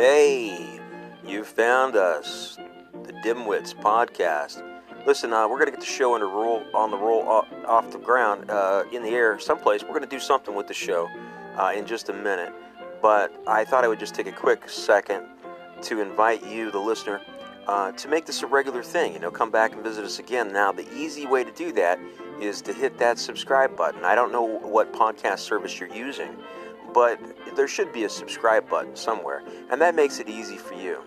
Hey, you found us, the Dimwits podcast. Listen, uh, we're gonna get the show on the roll on the roll off, off the ground uh, in the air someplace. We're gonna do something with the show uh, in just a minute, but I thought I would just take a quick second to invite you, the listener, uh, to make this a regular thing. You know, come back and visit us again. Now, the easy way to do that is to hit that subscribe button. I don't know what podcast service you're using, but there should be a subscribe button somewhere, and that makes it easy for you.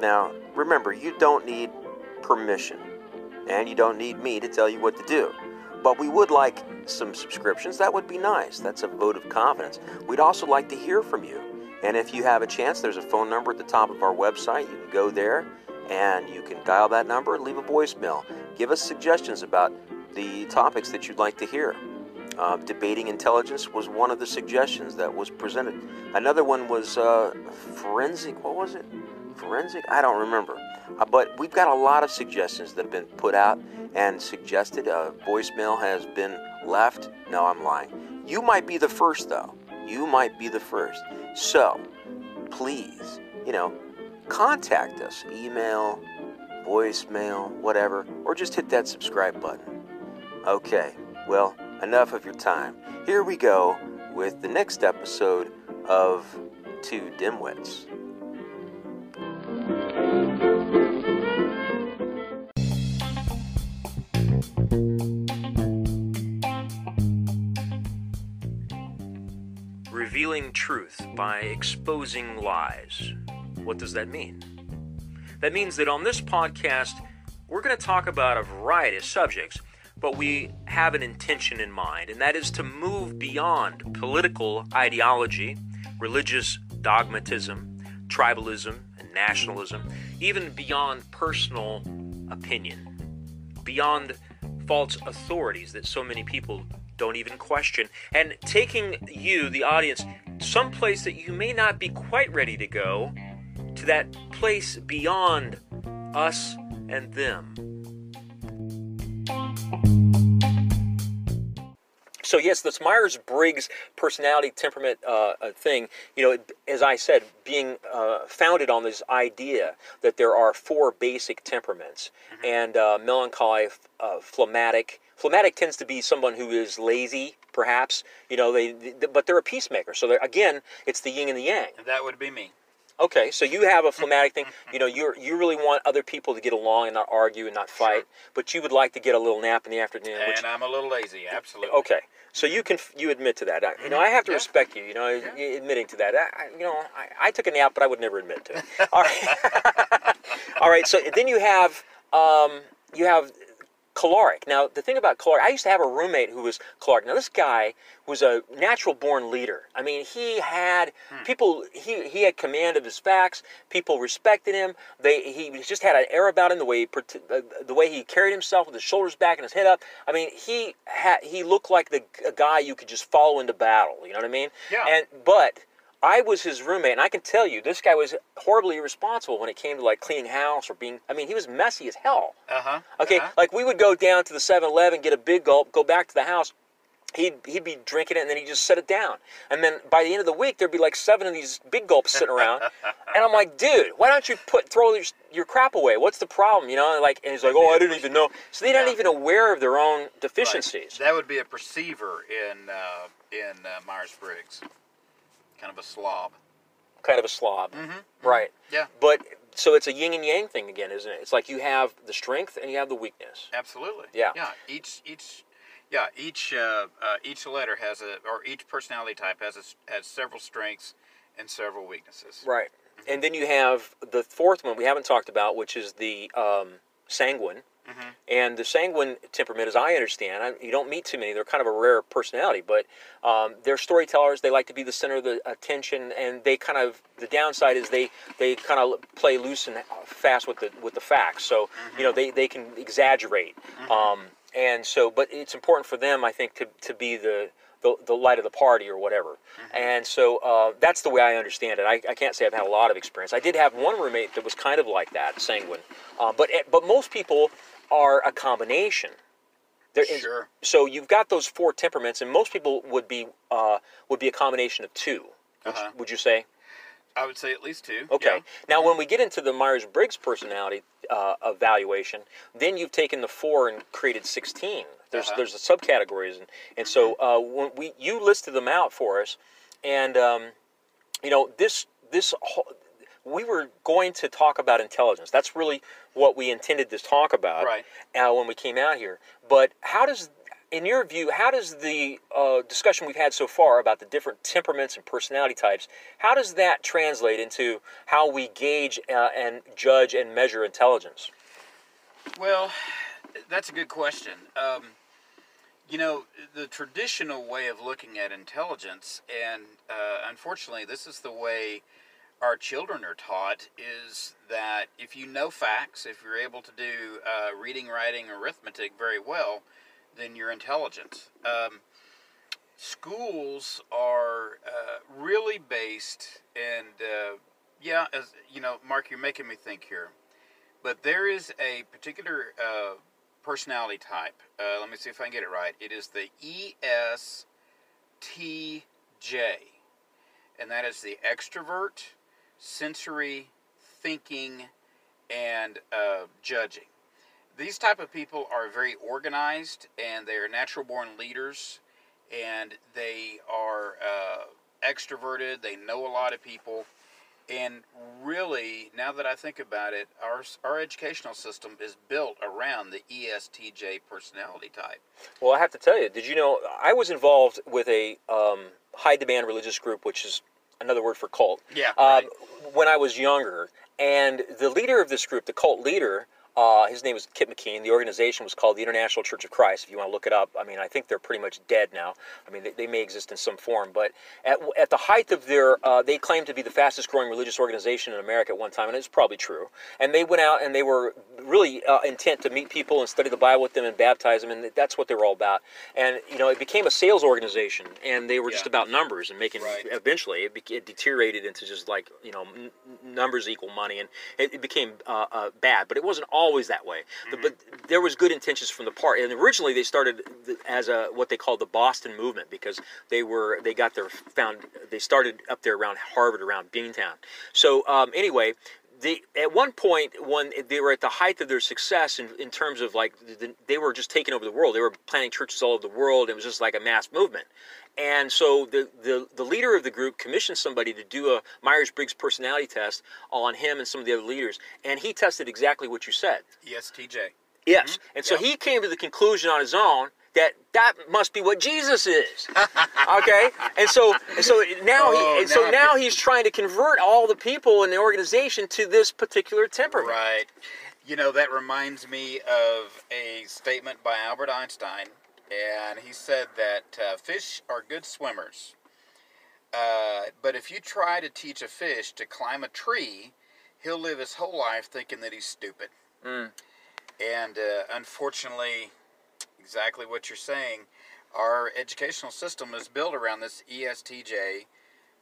Now, remember, you don't need permission, and you don't need me to tell you what to do. But we would like some subscriptions. That would be nice. That's a vote of confidence. We'd also like to hear from you. And if you have a chance, there's a phone number at the top of our website. You can go there and you can dial that number and leave a voicemail. Give us suggestions about the topics that you'd like to hear. Uh, debating intelligence was one of the suggestions that was presented. Another one was uh, forensic. What was it? Forensic? I don't remember. Uh, but we've got a lot of suggestions that have been put out and suggested. A voicemail has been left. No, I'm lying. You might be the first, though. You might be the first. So, please, you know, contact us. Email, voicemail, whatever, or just hit that subscribe button. Okay, well, enough of your time. Here we go with the next episode of Two Dimwits. Revealing truth by exposing lies. What does that mean? That means that on this podcast, we're going to talk about a variety of subjects, but we have an intention in mind, and that is to move beyond political ideology, religious dogmatism, tribalism, and nationalism, even beyond personal opinion, beyond false authorities that so many people don't even question, and taking you, the audience, someplace that you may not be quite ready to go, to that place beyond us and them. So yes, this Myers Briggs personality temperament uh, uh, thing, you know, as I said, being uh, founded on this idea that there are four basic temperaments, mm-hmm. and uh, melancholy, uh, phlegmatic. Phlegmatic tends to be someone who is lazy, perhaps. You know, they, they but they're a peacemaker. So again, it's the yin and the yang. And that would be me. Okay, so you have a mm-hmm. phlegmatic thing. Mm-hmm. You know, you you really want other people to get along and not argue and not fight, sure. but you would like to get a little nap in the afternoon. And which, I'm a little lazy, absolutely. Okay, so you can you admit to that. You know, mm-hmm. I have to yeah. respect you. You know, yeah. admitting to that. I, you know, I, I, took a nap, but I would never admit to it. All right, all right. So then you have um, you have choleric. Now, the thing about choleric, I used to have a roommate who was choleric. Now, this guy was a natural born leader. I mean, he had hmm. people, he, he had command of his facts. People respected him. They, he just had an air about him, the way he, uh, the way he carried himself with his shoulders back and his head up. I mean, he had, he looked like the a guy you could just follow into battle. You know what I mean? Yeah. And, but, I was his roommate, and I can tell you, this guy was horribly irresponsible when it came to like cleaning house or being. I mean, he was messy as hell. Uh huh. Okay, uh-huh. like we would go down to the 7-Eleven, get a big gulp, go back to the house. He'd he'd be drinking it, and then he'd just set it down. And then by the end of the week, there'd be like seven of these big gulps sitting around. and I'm like, dude, why don't you put throw your, your crap away? What's the problem? You know, and like, and he's like, oh, I didn't even know. So they're not even aware of their own deficiencies. Right. That would be a perceiver in uh, in uh, Myers Briggs, kind of a slob kind of a slob, mm-hmm. right? Yeah. But so it's a yin and yang thing again, isn't it? It's like you have the strength and you have the weakness. Absolutely. Yeah. Yeah. Each each yeah each uh, uh, each letter has a or each personality type has a, has several strengths and several weaknesses. Right. Mm-hmm. And then you have the fourth one we haven't talked about, which is the um, sanguine. Mm-hmm. And the sanguine temperament, as I understand, I, you don't meet too many. They're kind of a rare personality, but um, they're storytellers. They like to be the center of the attention, and they kind of the downside is they they kind of play loose and fast with the with the facts. So mm-hmm. you know they, they can exaggerate. Mm-hmm. Um, and so, but it's important for them, I think, to, to be the the, the light of the party or whatever. Mm-hmm. And so uh, that's the way I understand it. I, I, can't say I've had a lot of experience. I did have one roommate that was kind of like that, sanguine. Uh, but but most people are a combination. There is, sure. So you've got those four temperaments, and most people would be uh, would be a combination of 2 would, uh-huh. you, would you say? I would say at least two. Okay. yeah. Now, when we get into the Myers Briggs personality uh, evaluation, then you've taken the four and created sixteen. There's Uh-huh. there's the subcategories, and and so uh, when we you listed them out for us, and um, you know this this whole, we were going to talk about intelligence. That's really what we intended to talk about Right. uh, when we came out here. But how does in your view, how does the uh, discussion we've had so far about the different temperaments and personality types, how does that translate into how we gauge uh, and judge and measure intelligence? Well, that's a good question. Um, you know, the traditional way of looking at intelligence, and uh, unfortunately, this is the way our children are taught, is that if you know facts, if you're able to do uh, reading, writing, arithmetic very well, then you're intelligent. Um, schools are uh, really based, and uh, yeah, as you know, Mark, you're making me think here but there is a particular uh, personality type. Uh, let me see if I can get it right. It is the ESTJ, and that is the extrovert, sensory, thinking, and uh, judging. These type of people are very organized, and they are natural born leaders, and they are uh, extroverted. They know a lot of people. And really, now that I think about it, our our educational system is built around the ESTJ personality type. Well, I have to tell you, did you know I was involved with a um, high demand religious group, which is another word for cult. Yeah, Um, right. When I was younger, and the leader of this group, the cult leader, uh, his name was Kip McKean. The organization was called the International Church of Christ. If you want to look it up, I mean, I think they're pretty much dead now. I mean, they, they may exist in some form, but at, at the height of their, uh, they claimed to be the fastest growing religious organization in America at one time, and it's probably true. And they went out and they were really uh, intent to meet people and study the Bible with them and baptize them, and that's what they were all about. And you know, it became a sales organization, and they were just about numbers and making. Right. Eventually, it, be, it deteriorated into just like you know, n- numbers equal money, and it, it became uh, uh, bad. But it wasn't always that way. The- but there was good intentions from the part. And originally, they started as a what they called the Boston movement because they were they got their found they started up there around Harvard, around Beantown. So um, anyway. They, at one point, when they were at the height of their success in, in terms of like the, they were just taking over the world, they were planting churches all over the world. It was just like a mass movement. And so the, the, the leader of the group commissioned somebody to do a Myers Briggs personality test on him and some of the other leaders. And he tested exactly what you said. yes ESTJ. Yes. Mm-hmm. And so Yep. he came to the conclusion on his own that that must be what Jesus is. okay? And so and so now Oh, he and so now he's trying to convert all the people in the organization to this particular temperament. Right. You know, that reminds me of a statement by Albert Einstein, and he said that uh, fish are good swimmers. Uh, but if you try to teach a fish to climb a tree, he'll live his whole life thinking that he's stupid. Mm. And uh, unfortunately, exactly what you're saying, our educational system is built around this ESTJ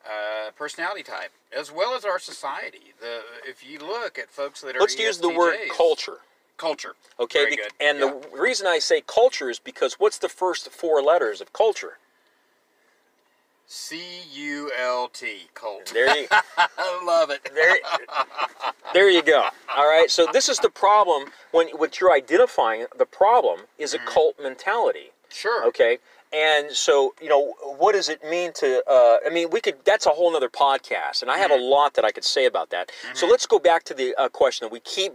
uh, personality type, as well as our society. The if you look at folks that are Let's use the word culture. culture. Okay, Very good. and Yeah. the reason I say culture is because what's the first four letters of culture? C U L T cult. There you I love it. there, there you go. All right. So this is the problem when what you're identifying. The problem is a cult mentality. Sure. Okay. And so, you know, what does it mean to? Uh, I mean, we could. That's a whole nother podcast, and I have a lot that I could say about that. So let's go back to the uh, question that we keep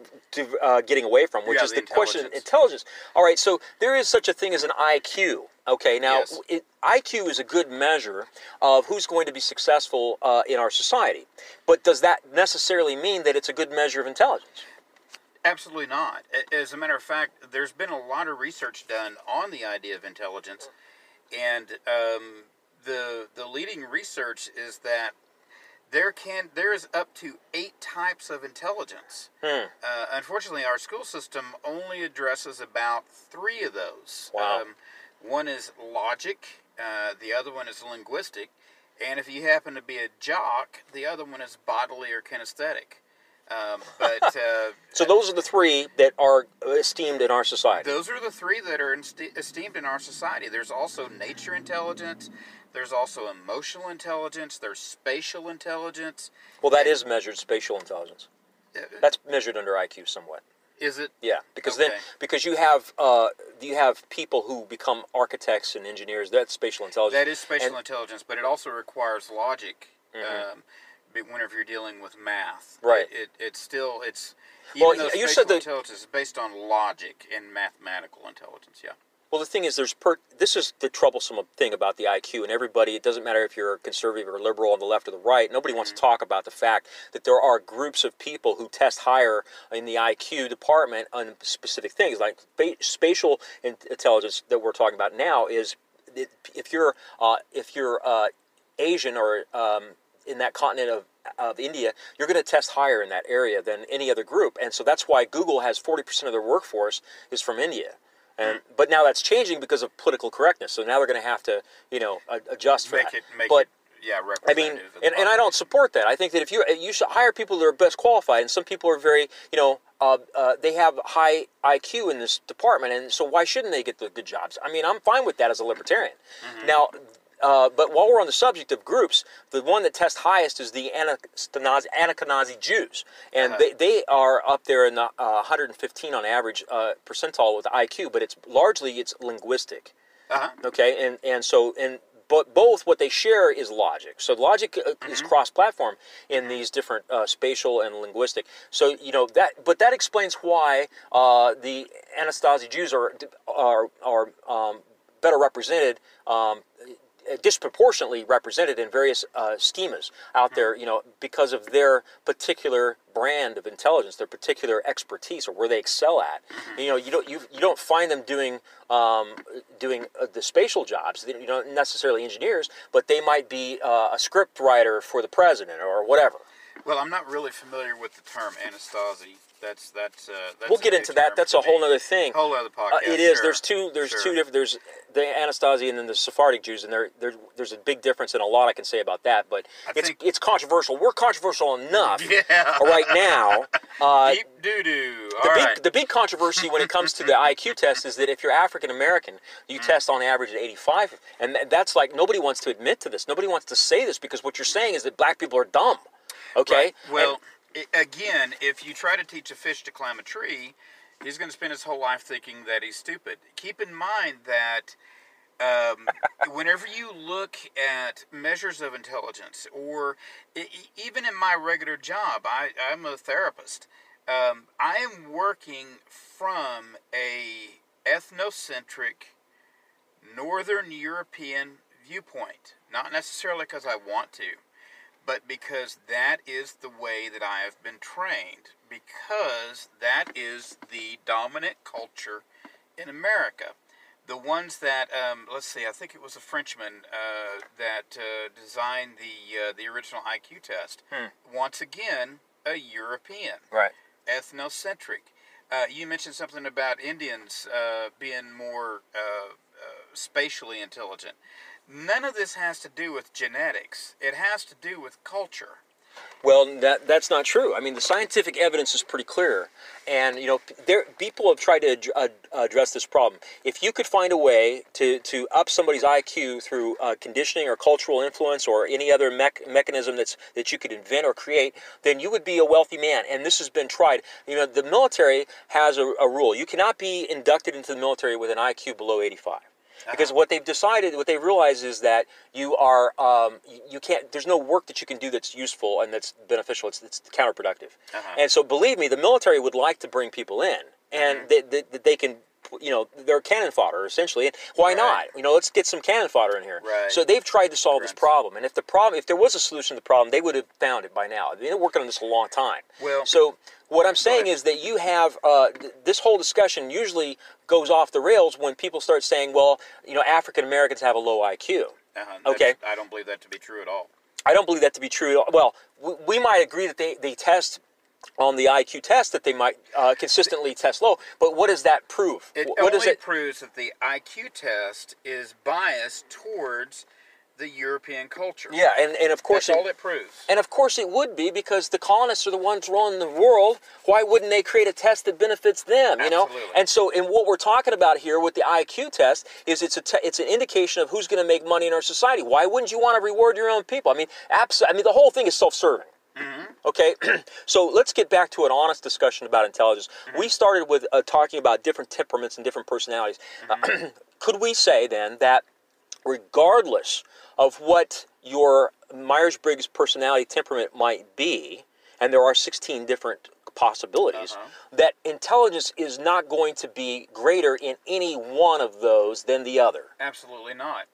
uh, getting away from, which Yeah, is the the, question intelligence. All right. So there is such a thing as an IQ. Okay. Now, Yes. it, IQ is a good measure of who's going to be successful uh, in our society, but does that necessarily mean that it's a good measure of intelligence? Absolutely not. As a matter of fact, there's been a lot of research done on the idea of intelligence, and um, the the leading research is that there can there is up to eight types of intelligence. Hmm. Uh, unfortunately, our school system only addresses about three of those. Wow. Um, one is logic, uh, the other one is linguistic, and if you happen to be a jock, the other one is bodily or kinesthetic. Um, but uh, So those are the three that are esteemed in our society. those are the three that are esteemed in our society. There's also nature intelligence. There's also emotional intelligence. There's spatial intelligence. Well, that is measured spatial intelligence. Uh, That's measured under IQ somewhat. Is it? Yeah, because then because you have uh, you have people who become architects and engineers. That's spatial intelligence. That is spatial And- intelligence, but it also requires logic. Mhm. Um, whenever you're dealing with math, Right. It, it, it's still it's even Well, though you spatial said that- intelligence is based on logic and mathematical intelligence. Yeah. Well, the thing is, there's per- this is the troublesome thing about the IQ, and everybody. It doesn't matter if you're conservative or liberal on the left or the right. Nobody wants to Mm-hmm. talk about the fact that there are groups of people who test higher in the IQ department on specific things, like spa- spatial in- intelligence that we're talking about now. Is if you're uh, if you're uh, Asian or um, in that continent of of India, you're going to test higher in that area than any other group, and so that's why Google has 40% of their workforce is from India. And, but now that's changing because of political correctness. So now they're going to have to, you know, adjust for Make that. it make but it yeah I mean, representative. of the and, and I don't support that. I think that if you you should hire people that are best qualified, and some people are very, you know, uh, uh, they have high IQ in this department, and so why shouldn't they get the good jobs? I mean, I'm fine with that as a libertarian. Mm-hmm. Now. Uh, but while we're on the subject of groups, the one that tests highest is the Ashkenazi Jews, and Uh-huh. they, they are up there in the uh, 115 on average uh, percentile with IQ. But it's largely it's linguistic. Uh-huh. Okay, and and so and but both what they share is logic. So logic uh, Mm-hmm. is cross-platform in these different uh, spatial and linguistic. So you know that, but that explains why uh, the Anastasi Jews are are are um, better represented. Um, disproportionately represented in various uh, schemas out there, you know, because of their particular brand of intelligence, their particular expertise, or where they excel at. You know, you don't you, you don't find them doing um, doing uh, the spatial jobs. You don't necessarily engineers, but they might be uh, a script writer for the president or whatever. Well, I'm not really familiar with the term Anastasi. That's that's. Uh, that's we'll get into that. That's a whole other thing. whole other Uh, podcast. it is. sure. There's two. There's Sure. two different. There's the Anastasi and then the Sephardic Jews, and there, there there's a big difference and a lot I can say about that. But I it's it's controversial. We're controversial enough Yeah. right now. Uh, Deep doo doo. the All big right. the big controversy when it comes to the IQ test is that if you're African American, you Mm. test on average at 85, and that's like nobody wants to admit to this. Nobody wants to say this because what you're saying is that black people are dumb. Okay. Right. Well, And- again, if you try to teach a fish to climb a tree, he's going to spend his whole life thinking that he's stupid. Keep in mind that um, whenever you look at measures of intelligence, or even in my regular job, I, I'm a therapist. Um, I am working from a ethnocentric Northern European viewpoint, not necessarily because I want to, but because that is the way that I have been trained, because that is the dominant culture in America. The ones that, um, let's see, I think it was a Frenchman uh, that uh, designed the uh, the original IQ test. Hmm. Once again, a European right. ethnocentric. Uh, you mentioned something about Indians uh, being more uh, uh, spatially intelligent. None of this has to do with genetics. It has to do with culture. Well, that that's not true. I mean, the scientific evidence is pretty clear, and you know, there people have tried to ad- ad- address this problem. If you could find a way to, to up somebody's IQ through uh, conditioning or cultural influence or any other mech- mechanism that's that you could invent or create, then you would be a wealthy man. And this has been tried. You know, the military has a, a rule: you cannot be inducted into the military with an IQ below 85 because what they've decided what they realize is that you are um, you- can't there's no work that you can do that's useful and that's beneficial. It's, it's counterproductive. Uh-huh. and so believe me the military would like to bring people in and they, they, that they can you know they're cannon fodder essentially and why Right. not you know let's get some cannon fodder in here Right. so they've tried to solve this problem and if the problem if there was a solution to the problem they would have found it by now they've been working on this a long time Well- so what I'm saying is that you have uh, th- this whole discussion usually goes off the rails when people start saying, well, you know, African Americans have a low IQ. Uh-huh. Okay. I don't believe that to be true at all. I don't believe that to be true. at all. Well, we, we might agree that they, they test on the IQ test that they might uh, consistently test low, but what does that prove? It what only it? proves that the IQ test is biased towards the European culture. Yeah, and, and of course That's it- all it proves. And of course it would be because the colonists are the ones running the world. Why wouldn't they create a test that benefits them? You know. Absolutely. And so, and what we're talking about here with the IQ test is it's a te- it's an indication of who's going to make money in our society. Why wouldn't you want to reward your own people? I mean, abs- I mean, the whole thing is self-serving. Okay, so let's get back to an honest discussion about intelligence. We started with uh, talking about different temperaments and different personalities. Uh, could we say then that regardless of what your Myers Briggs personality temperament might be, and there are 16 different possibilities, that intelligence is not going to be greater in any one of those than the other. Absolutely not.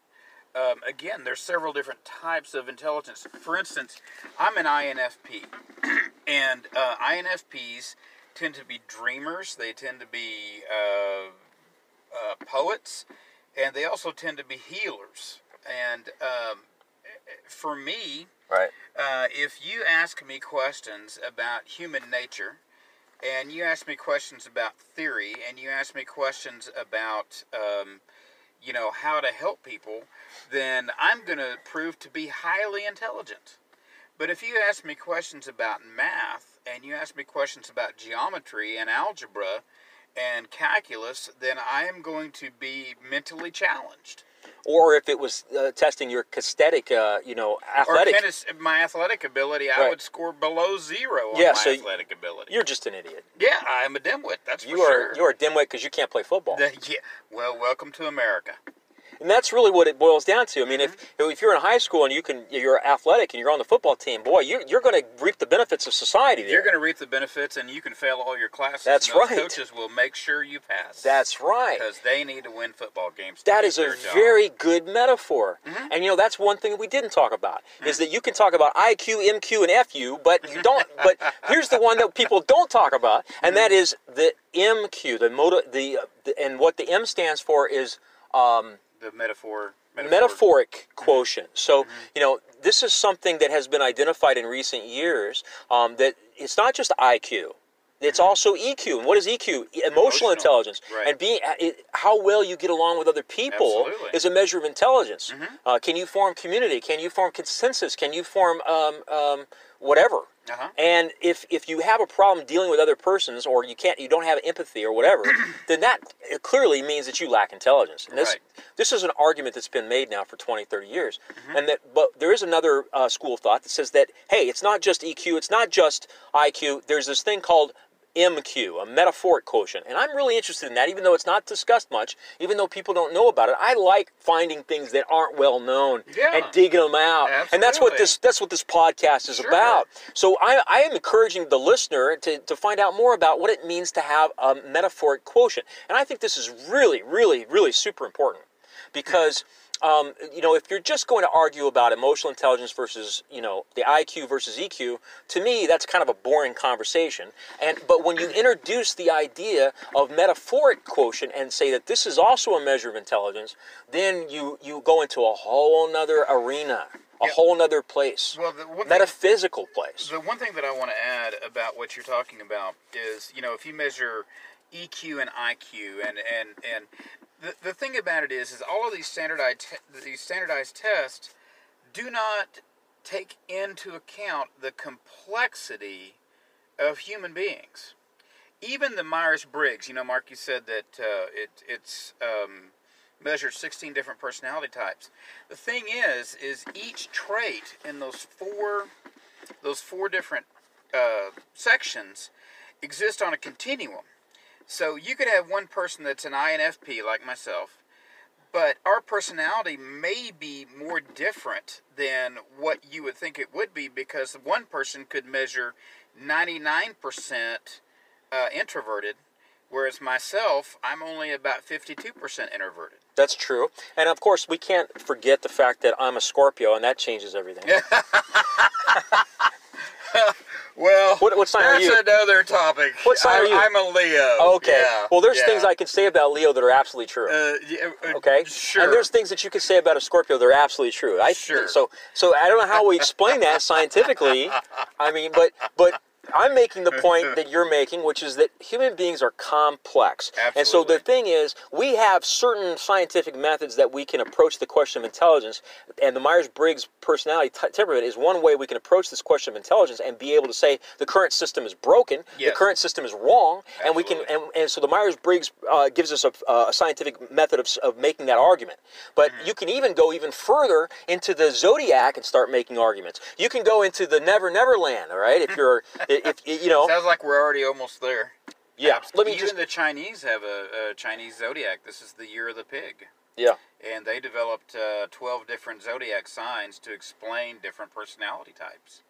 Um, again, there's several different types of intelligence. For instance, I'm an INFP, and uh, INFPs tend to be dreamers. They tend to be uh, uh, poets, and they also tend to be healers. And um, for me, Right. uh, if you ask me questions about human nature, and you ask me questions about theory, and you ask me questions about, um, you know, how to help people, then I'm going to prove to be highly intelligent. But if you ask me questions about math, and you ask me questions about geometry and algebra and calculus, then I am going to be mentally challenged. Or if it was uh, testing your kinesthetic, uh, you know, Or athletic, tennis, my athletic ability, I Right. would score below zero on Yeah, my so athletic ability. you're just an idiot. Yeah, I'm a dimwit. That's You for are sure. you are a dimwit because you can't play football. The- yeah. Well, welcome to America. And that's really what it boils down to. I mean, if Mm-hmm. if you're in high school and you can you're athletic and you're on the football team, boy, you're you're going to reap the benefits of society. There. You're going to reap the benefits, and you can fail all your classes. That's right. Coaches will make sure you pass. That's right. because they need to win football games. That is a job. very good metaphor. Mm-hmm. And you know, that's one thing that we didn't talk about is that you can talk about IQ, MQ, and FU, but you don't. but here's the one that people don't talk about, and that Mm-hmm. is the MQ, the motor, the, the and what the M stands for is um, the metaphor. metaphoric quotient. So, Mm-hmm. you know, this is something that has been identified in recent years um, that it's not just IQ. It's also EQ. And what is EQ? Emotional, Mm-hmm. Emotional, intelligence. right. And being uh, it, how well you get along with other people Absolutely. Mm-hmm. is a measure of intelligence. Uh, can you form community? Can you form consensus? Can you form um, um, whatever? Uh-huh. And if if you have a problem dealing with other persons, or you can't, you don't have empathy or whatever, then that clearly means that you lack intelligence. And this Right. this is an argument that's been made now for 20, 30 years. Mm-hmm. And that, but there is another uh, school of thought that says that hey, it's not just EQ, it's not just IQ. There's this thing called MQ, a metaphoric quotient. And I'm really interested in that, even though it's not discussed much, even though people don't know about it. I like finding things that aren't well known Yeah. and digging them out. And that's what this that's what this podcast is Sure. about. So I, I am encouraging the listener to, to find out more about what it means to have a metaphoric quotient. And I think this is really, really, really super important because um, you know if you're just going to argue about emotional intelligence versus you know the IQ versus EQ, to me that's kind of a boring conversation. And but when you introduce the idea of metaphoric quotient and say that this is also a measure of intelligence, then you you go into a whole nother arena, a Yeah. whole nother place, Well, the one thing, metaphysical place. the one thing that I want to add about what you're talking about is, you know, if you measure EQ and IQ, and and and the, the thing about it is, is all of these standardized these standardized tests do not take into account the complexity of human beings. Even the Myers Briggs, you know, Mark, you said that uh, it it's um, measures 16 different personality types. The thing is, is each trait in those four those four different uh, sections exist on a continuum. So you could have one person that's an INFP like myself, but our personality may be more different than what you would think it would be because one person could measure 99% uh, introverted, whereas myself, I'm only about 52% introverted. That's true. And of course, we can't forget the fact that I'm a Scorpio, and that changes everything. Well, What- what sign are that's you? another topic. What sign I, are you? I'm a Leo. Okay. Yeah, well, there's yeah. things I can say about Leo that are absolutely true. Uh, yeah, uh, okay. Sure. And there's things that you can say about a Scorpio that are absolutely true. I Sure. So so I don't know how we explain that scientifically. I mean, but but I'm making the point that you're making, which is that human beings are complex. And so the thing is, we have certain scientific methods that we can approach the question of intelligence, and the Myers Briggs personality t- temperament is one way we can approach this question of intelligence and be able to say the current system is broken, the current system is wrong, and we can, and, and so the Myers Briggs uh, gives us a, a scientific method of, of making that argument. But Mm-hmm. you can even go even further into the zodiac and start making arguments. You can go into the Never Never Land, all right? If you're, if, if you know, Sounds like we're already almost there. yeah. Let me Even just, the Chinese have a, a Chinese zodiac. This is the year of the pig. yeah. and they developed uh, 12 different zodiac signs to explain different personality types.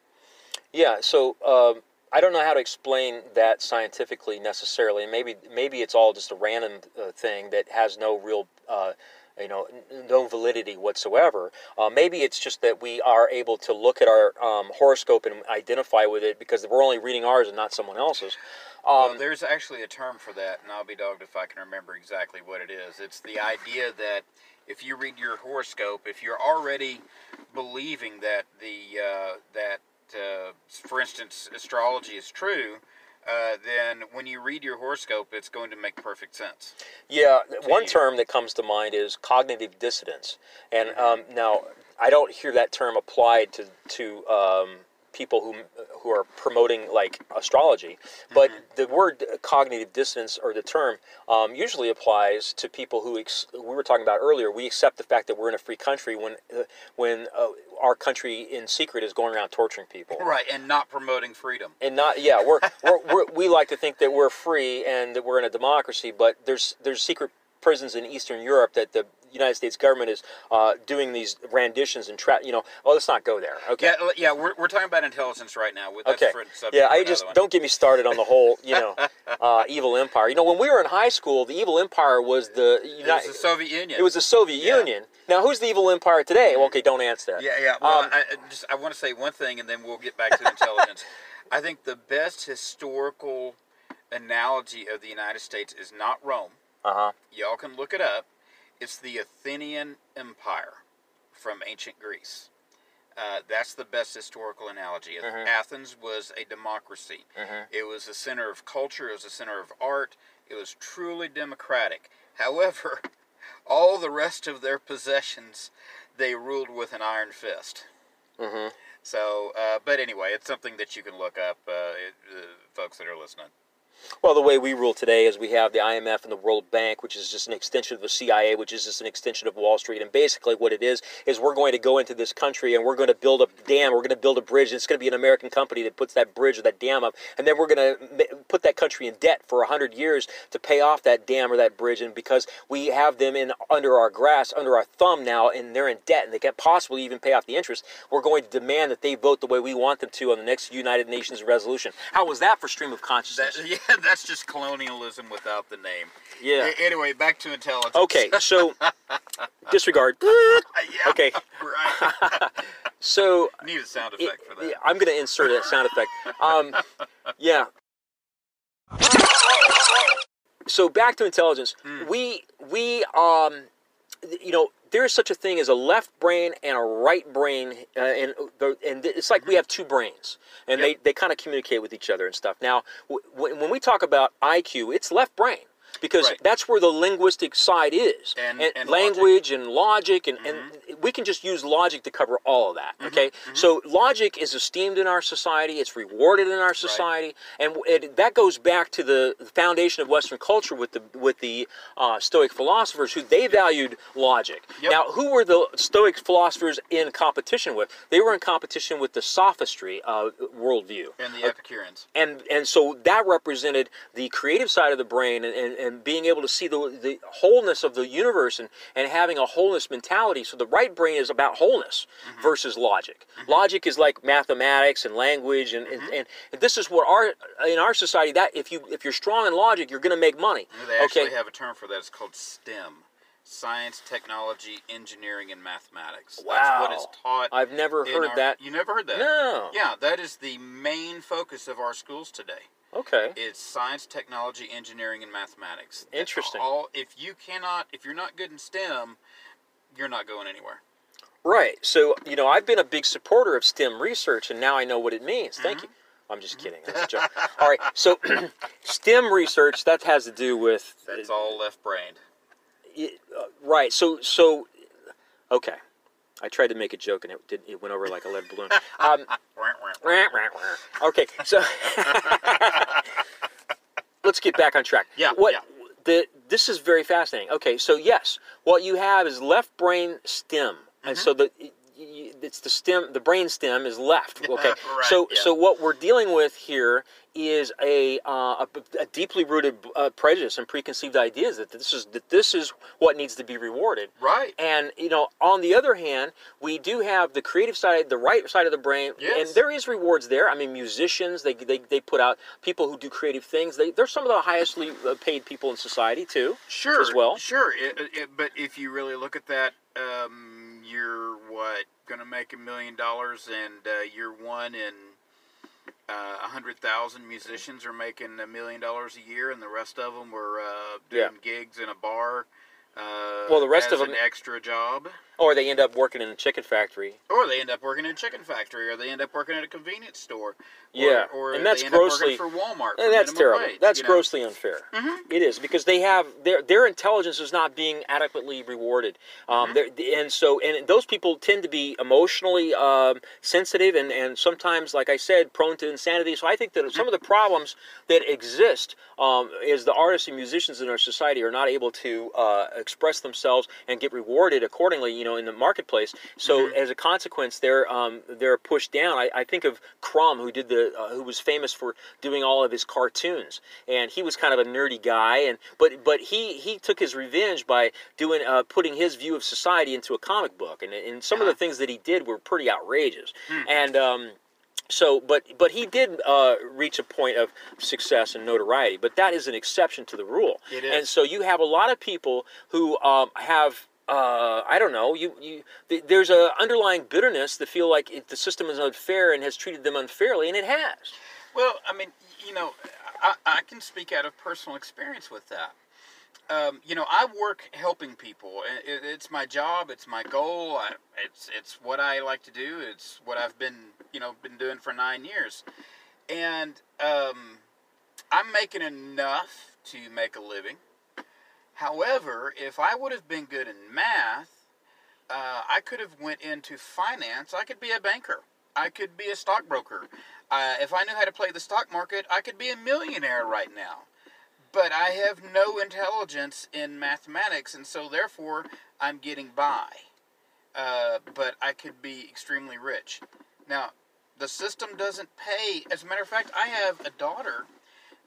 Yeah, so um, I don't know how to explain that scientifically necessarily. Maybe maybe it's all just a random uh, thing that has no real, uh, you know, no validity whatsoever. Uh, maybe it's just that we are able to look at our um, horoscope and identify with it because we're only reading ours and not someone else's. Well, Um, there's actually a term for that, and I'll be dogged if I can remember exactly what it is. It's the idea that if you read your horoscope, if you're already believing that the uh, that uh, for instance astrology is true, uh, then when you read your horoscope, it's going to make perfect sense. Yeah, one you. term that comes to mind is cognitive dissonance, and um, now I don't hear that term applied to to um, people who who are promoting like astrology, but the word cognitive dissonance or the term um, usually applies to people who ex- we were talking about earlier. We accept the fact that we're in a free country when uh, when uh, our country in secret is going around torturing people Right, and not promoting freedom. and not yeah we're, we're, we're we like to think that we're free and that we're in a democracy but there's there's secret prisons in eastern europe that the united states government is uh, doing these renditions and trap you know well let's not go there okay Yeah, yeah, we're, we're talking about intelligence right now. That's Okay. Yeah, I just one. don't get me started on the whole, you know, uh, evil empire. You know, when we were in high school, the evil empire was the It was United. the Soviet Union. It was the Soviet Yeah. Union. Now, who's the evil empire today? Well, okay, don't answer that. Yeah, yeah. Well, Um, I, I just I want to say one thing, and then we'll get back to intelligence. I think the best historical analogy of the United States is not Rome. Uh huh. Y'all can look it up. It's the Athenian Empire from ancient Greece. Uh, that's the best historical analogy. Mhm. Athens was a democracy. Mhm. It was a center of culture. It was a center of art. It was truly democratic. However, all the rest of their possessions, they ruled with an iron fist. hmm So, uh, but anyway, it's something that you can look up, uh, uh, folks that are listening. Well, the way we rule today is we have the IMF and the World Bank, which is just an extension of the CIA, which is just an extension of Wall Street. And basically, what it is is we're going to go into this country and we're going to build a dam, we're going to build a bridge, it's going to be an American company that puts that bridge or that dam up, and then we're going to put that country in debt for hundred years to pay off that dam or that bridge. And because we have them in under our grass, under our thumb now, and they're in debt and they can't possibly even pay off the interest, we're going to demand that they vote the way we want them to on the next United Nations resolution. How was that for stream of consciousness? That, yeah, that's just colonialism without the name. yeah. A- anyway, back to intelligence. Okay, so disregard. Yeah, Okay, Right. so Need a sound it- effect for that. yeah, I'm going to insert a sound effect. Um, yeah. So back to intelligence. Hmm. We we um, you know there is such a thing as a left brain and a right brain, uh, and the, and it's like we have two brains, and Mm-hmm. Yep. they they kind of communicate with each other and stuff. Now, w- when we talk about IQ, it's left brain. Because Right. that's where the linguistic side is, And- and logic. language and logic, and, and we can just use logic to cover all of that. Okay, so logic is esteemed in our society; it's rewarded in our society, and it, that goes back to the foundation of Western culture with the with the uh, Stoic philosophers, who they valued logic. Yep. Now, who were the Stoic philosophers in competition with? They were in competition with the sophistry uh, worldview And the Epicureans. and and so that represented the creative side of the brain and, and, and being able to see the, the wholeness of the universe and, and having a wholeness mentality so the right brain is about wholeness mm-hmm. versus logic mm-hmm. logic is like mathematics and language and, mm-hmm. and, and this is what our in our society that if you if you're strong in logic you're going to make money They actually okay have a term for that. It's called STEM. Science, technology, engineering, and mathematics. That's wow what is taught. i've never heard our- that You never heard that? no Yeah, that is the main focus of our schools today. Okay It's science, technology, engineering, and mathematics. Interesting. All if you cannot, if you're not good in STEM, you're not going anywhere. Right. So, you know, I've been a big supporter of STEM research, and now I know what it means. Thank mm-hmm. you. I'm just mm-hmm. kidding. That's a joke. All right. So, STEM research that has to do with That's uh, all left-brained. it- uh, right. So so okay. I tried to make a joke and it did, it went over like a lead balloon. Um, okay, so let's get back on track. Yeah, What yeah. the this is very fascinating. Okay, so yes, what you have is left brain stem, Mm-hmm. and so the it's the stem, the brain stem is left. Okay, Right, so yeah. so what we're dealing with here is a uh, a, a deeply rooted uh, prejudice and preconceived ideas that this is that this is what needs to be rewarded. Right. And you know, on the other hand, we do have the creative side, the right side of the brain, Yes. and there is rewards there. I mean, musicians, they, they, they put out people who do creative things. They, they're some of the highestly uh, paid people in society too. Sure. as well. Sure. It, it, but if you really look at that, um, you're what going to make a million dollars, and uh, you're one in uh, a hundred thousand musicians are making a million dollars a year, and the rest of them were uh, doing gigs in a bar. Uh, Well, the rest as them an extra job, Or they end up working in a chicken factory. or they end up working in a chicken factory, or they end up working at a convenience store. Or, Yeah, or and that's they end up grossly- working for Walmart. And for that's terrible. wage, that's you know? grossly unfair. It is because they have their their intelligence is not being adequately rewarded, um, they're- and so and those people tend to be emotionally um, sensitive and and sometimes, like I said, prone to insanity. So I think that some of the problems that exist um, is the artists and musicians in our society are not able to uh, express themselves and get rewarded accordingly. You know, in the marketplace. So as a consequence, they're um, they're pushed down. I, I think of Crumb, who did the uh, who was famous for doing all of his cartoons, and he was kind of a nerdy guy. And but but he he took his revenge by doing uh, putting his view of society into a comic book, and and some of the Uh-huh. things that he did were pretty outrageous. And um, so, but but he did uh, reach a point of success and notoriety. But that is an exception to the rule. It And so you have a lot of people who um, have. Uh, I don't know. You, you, th- there's an underlying bitterness that feel like it, the system is unfair and has treated them unfairly, and it has. Well, I mean, you know, I, I can speak out of personal experience with that. Um, you know, I work helping people. It, it's my job. It's my goal. I, it's it's what I like to do. It's what I've been you know been doing for nine years, and um, I'm making enough to make a living. However, if I would have been good in math, uh, I could have went into finance. I could be a banker. I could be a stockbroker. Uh, if I knew how to play the stock market, I could be a millionaire right now. But I have no intelligence in mathematics, and so therefore I'm getting by. Uh, but I could be extremely rich. Now, the system doesn't pay. As a matter of fact, I have a daughter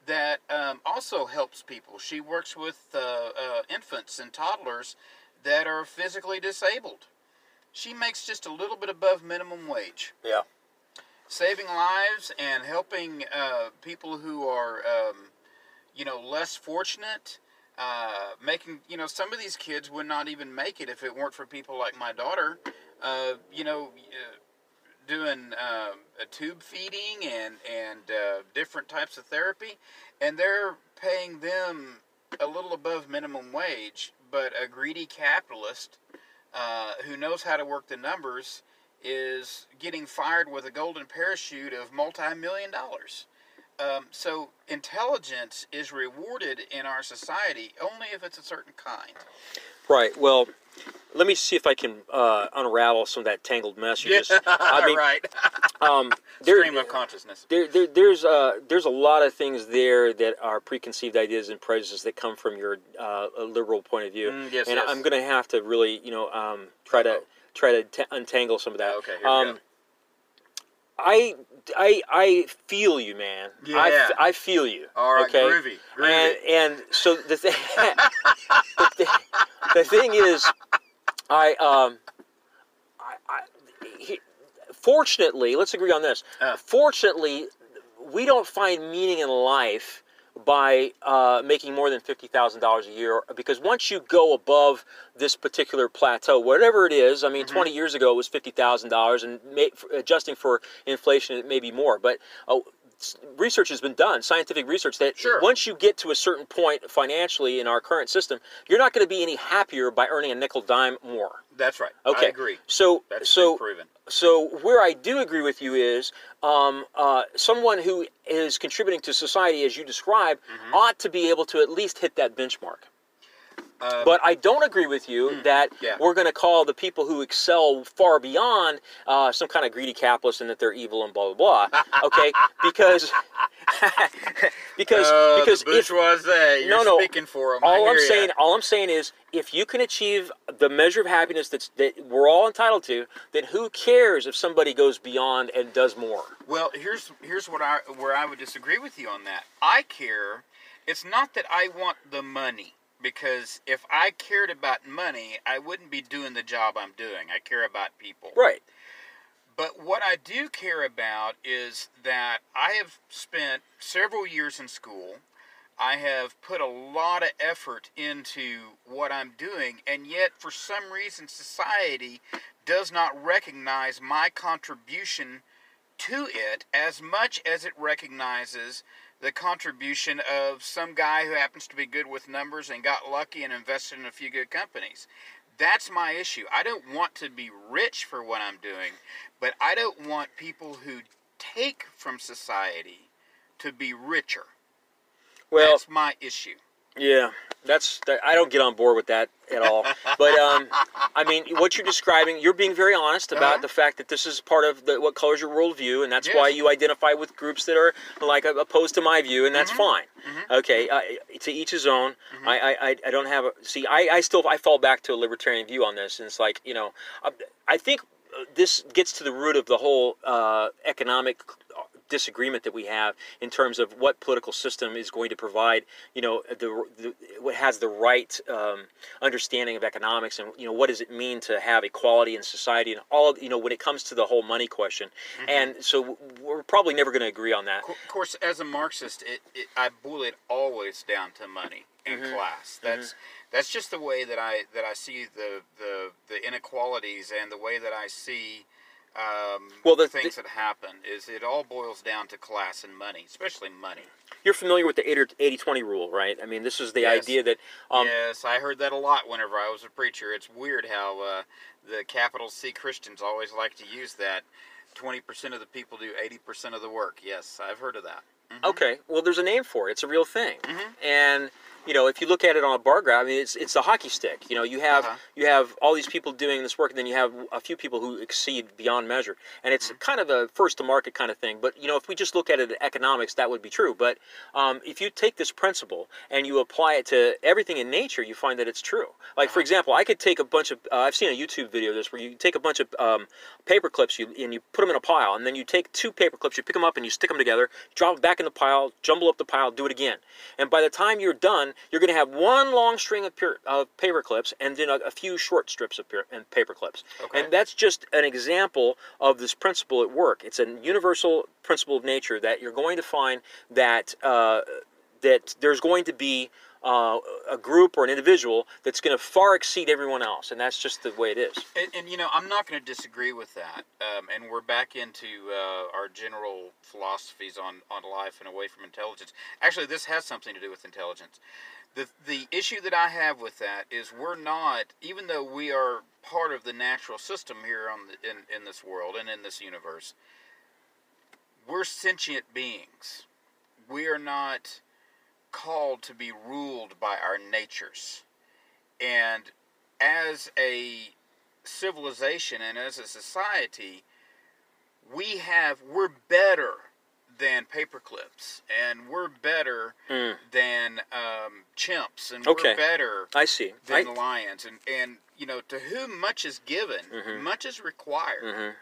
that um, also helps people. She works with uh, uh, infants and toddlers that are physically disabled. She makes just a little bit above minimum wage, Yeah. saving lives and helping uh, people who are, um, you know, less fortunate. Uh, making, you know, some of these kids would not even make it if it weren't for people like my daughter. Uh, you know, uh, doing um, a tube feeding and and uh, different types of therapy, and they're paying them a little above minimum wage. But a greedy capitalist uh, who knows how to work the numbers is getting fired with a golden parachute of multi-million dollars. Um, so intelligence is rewarded in our society only if it's a certain kind. Right. Well, let me see if I can uh, unravel some of that tangled mess you just. I mean, right. um, there, Stream of consciousness. there, there, there's uh, there's a lot of things there that are preconceived ideas and prejudices that come from your uh, liberal point of view, Mm, yes, and yes. I'm going to have to really, you know, um, try to try to t- untangle some of that. Okay, here we um, go. I, I, I feel you, man. I, Yeah. f- I feel you. All right, okay? groovy, groovy. And and so the thing, the, thing the thing is, I um, I, I he, fortunately, let's agree on this. Uh. Fortunately, we don't find meaning in life by uh, making more than fifty thousand dollars a year because once you go above this particular plateau, whatever it is, I mean, Mm-hmm. twenty years ago it was fifty thousand dollars, and may, adjusting for inflation, it may be more. But uh, research has been done, scientific research that Sure. once you get to a certain point financially in our current system, you're not going to be any happier by earning a nickel dime more. That's right. Okay, I agree. So That's so proven. so where I do agree with you is um, uh, someone who is contributing to society, as you describe, Mm-hmm. ought to be able to at least hit that benchmark. Um, But I don't agree with you that yeah. we're going to call the people who excel far beyond uh, some kind of greedy capitalist and that they're evil and blah blah blah. Okay, because because uh, because bourgeoisie, you're No, no. speaking for them. all I'm saying, all I'm saying is, if you can achieve the measure of happiness that's that we're all entitled to, then who cares if somebody goes beyond and does more? Well, here's here's what I where I would disagree with you on that. I care. It's not that I want the money because if I cared about money, I wouldn't be doing the job I'm doing. I care about people. Right. But what I do care about is that I have spent several years in school. I have put a lot of effort into what I'm doing, and yet for some reason society does not recognize my contribution to it as much as it recognizes the contribution of some guy who happens to be good with numbers and got lucky and invested in a few good companies. That's my issue. I don't want to be rich for what I'm doing, but I don't want people who take from society to be richer. Well, That's my issue. Yeah, that's that, I don't get on board with that at all. but um, I mean, what you're describing, you're being very honest about Uh-huh. the fact that this is part of the, what colors your worldview, and that's why you identify with groups that are like opposed to my view, and that's Mhm. fine. Mhm. Okay, uh, to each his own. Mhm. I, I, I- I don't have a see. I, I still I fall back to a libertarian view on this, and it's like you know, I, I think uh, this gets to the root of the whole uh, economic disagreement that we have in terms of what political system is going to provide you know the, the what has the right um, understanding of economics and you know what does it mean to have equality in society and all you know when it comes to the whole money question and so we're probably never going to agree on that Of course, as a Marxist, it, it I boil it always down to money and Mhm. class. That's that's just the way that I that I see the the, the inequalities and the way that I see um, Well, the- things that happen. Is it all boils down to class and money, especially money. you're familiar with the 80-20 rule right i mean this is the Yes. idea that um, yes, I heard that a lot whenever I was a preacher. It's weird how uh, the capital C Christians always like to use that. Twenty percent of the people do eighty percent of the work. Yes, I've heard of that. Mhm. Okay, well, there's a name for it. It's a real thing, Mhm. and you know, if you look at it on a bar graph, I mean, it's it's the hockey stick. You know, you have Uh-huh. you have all these people doing this work, and then you have a few people who exceed beyond measure, and it's kind of a first to market kind of thing. But you know, if we just look at it in economics, that would be true. But um, if you take this principle and you apply it to everything in nature, you find that it's true. Like for Uh-huh. example, I could take a bunch of uh, I've seen a YouTube video of this where you take a bunch of um, paper clips you and you put them in a pile, and then you take two paper clips, you pick them up and you stick them together, drop them back in the pile, jumble up the pile, do it again, and by the time you're done, you're going to have one long string of, pure, of paper clips and then a, a few short strips of pure, and paper clips, Okay. and that's just an example of this principle at work. It's a universal principle of nature that you're going to find that uh, that there's going to be uh, a group or an individual that's going to far exceed everyone else, and that's just the way it is. And, and you know, I'm not going to disagree with that. Um, and we're back into uh, our general philosophies on, on life and away from intelligence. Actually, this has something to do with intelligence. The, the issue that I have with that is we're not, even though we are part of the natural system here on the, in, in this world and in this universe, we're sentient beings. We are not called to be ruled by our natures. And as a civilization and as a society, we have we're better than paperclips, and we're better Mm, than um, chimps, and Okay. we're better I see. than I, lions. And and you know, to whom much is given, Mhm. much is required. mhm.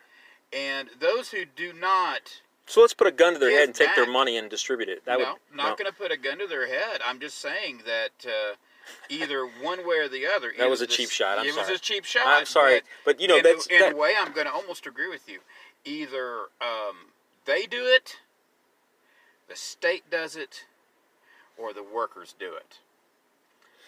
And those who do not, So let's put a gun to their head and take their money and distribute it. That no, would not no. going to put a gun to their head. I'm just saying that. Uh, Either one way or the other. That was a cheap this- shot, I'm sorry. it sorry. was a cheap shot. I'm sorry, but- but you know in, that's in that, a way, I'm going to almost agree with you. Either um, they do it, the state does it, or the workers do it.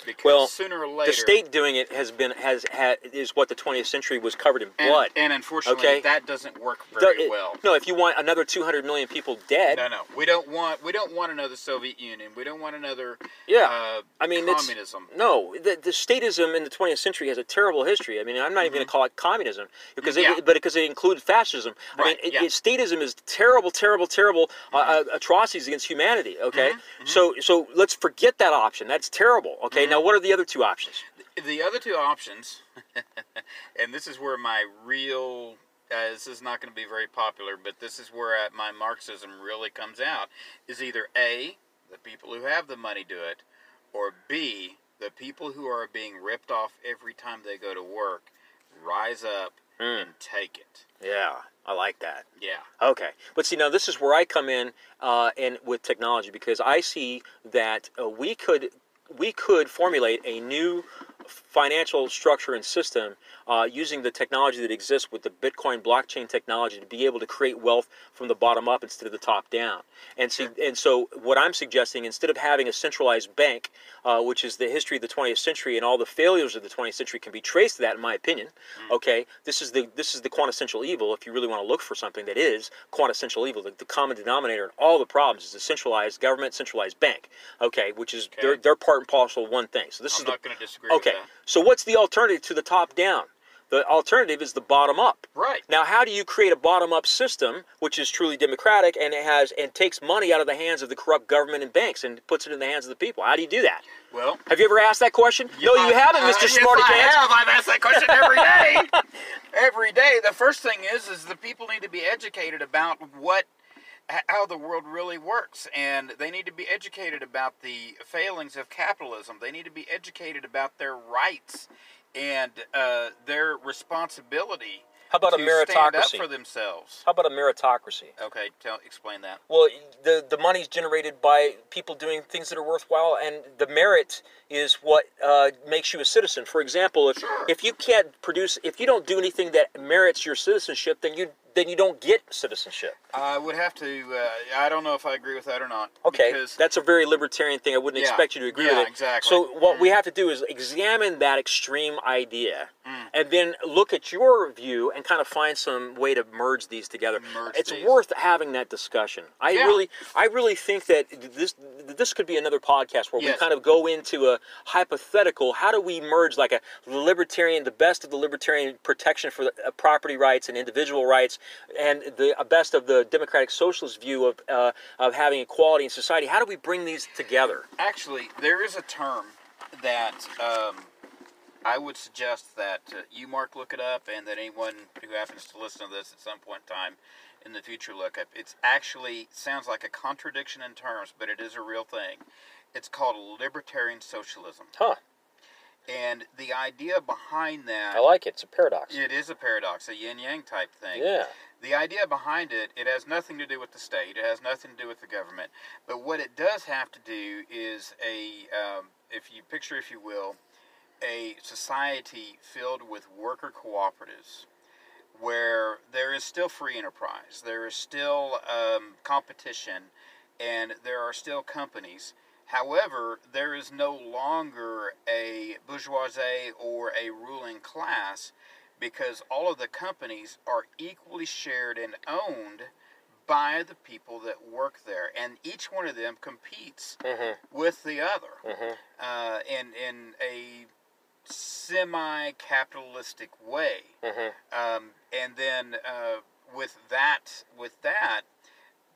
Because Well, sooner or later The state doing it has been has had is what the 20th century was covered in blood. and unfortunately Okay. that doesn't work Do- very it- well. No, if you want another 200 million people dead, No, no, we don't want we don't want another Soviet Union. We don't want another Yeah. uh, I mean, communism. No, the, the statism in the 20th century has a terrible history. I mean, I'm not even going to call it communism because Mm-hmm. Yeah. it, but because it included fascism. I mean, it, yeah. Mm-hmm. statism is terrible, terrible, terrible uh, uh, atrocities against humanity. Okay, so so let's forget that option. That's terrible. Okay, Mm-hmm. Now what are the other two options? The other two options, and this is where my real uh, this is not going to be very popular, but this is where uh, my Marxism really comes out. Is either a the people who have the money do it, or b the people who are being ripped off every time they go to work rise up Hmm. and take it. Yeah, I like that. Yeah. Okay, but see now this is where I come in uh, and with technology because I see that uh, we could we could formulate a new financial structure and system uh, using the technology that exists with the Bitcoin blockchain technology to be able to create wealth from the bottom up instead of the top down. And see, and so what I'm suggesting instead of having a centralized bank, uh, which is the history of the 20th century and all the failures of the 20th century can be traced to that, in my opinion. Okay, this is the this is the quintessential evil. If you really want to look for something that is quintessential evil, the, the common denominator in all the problems is a centralized government, centralized bank. Okay, which is they're, they're part and parcel of one thing. So this I'm is not going to disagree Okay, that. so what's the alternative to the top down? The alternative is the bottom up. Right. Now, how do you create a bottom up system which is truly democratic and it has and takes money out of the hands of the corrupt government and banks and puts it in the hands of the people? How do you do that? Well, Have you ever asked that question? no, you I- haven't, uh, Mr. yes, Smarty I Pants. have. I've asked that question every day. every day. The first thing is, is the people need to be educated about what, how the world really works, and they need to be educated about the failings of capitalism. They need to be educated about their rights and uh, their responsibility How about a to stand up meritocracy? for themselves. How about a meritocracy? Okay, tell explain that. Well, the the money's generated by people doing things that are worthwhile, and the merit is what uh, makes you a citizen. For example, if Sure. if you can't produce, if you don't do anything that merits your citizenship, then you then you don't get citizenship. I would have to. Uh, I don't know if I agree with that or not. Okay, because that's a very libertarian thing. I wouldn't Yeah, expect you to agree yeah, with it. exactly. So what we Mhm. have to do is examine that extreme idea, Mm. And then look at your view and kind of find some way to merge these together. Merge it's these. worth having that discussion. I Yeah. really, I really think that this this could be another podcast where we kind of go into a hypothetical. How do we merge like a libertarian, the best of the libertarian protection for the, uh, property rights and individual rights, and the uh, best of the democratic socialist view of uh, of having equality in society? How do we bring these together? Actually, there is a term that um, I would suggest that uh, you, Mark, look it up, and that anyone who happens to listen to this at some point in time in the future look up. It's actually sounds like a contradiction in terms, but it is a real thing. It's called libertarian socialism, Huh? and the idea behind that I like it. It's a paradox. it is a paradox, a yin yang type thing. Yeah. The idea behind it, it has nothing to do with the state. It has nothing to do with the government. But what it does have to do is a, um, if you picture, if you will, a society filled with worker cooperatives, where there is still free enterprise, there is still um, competition, and there are still companies. However, there is no longer a bourgeoisie or a ruling class because all of the companies are equally shared and owned by the people that work there, and each one of them competes Mm-hmm. with the other Mm-hmm. uh, in in a semi-capitalistic way. Mm-hmm. Um, and then uh, with that, with that,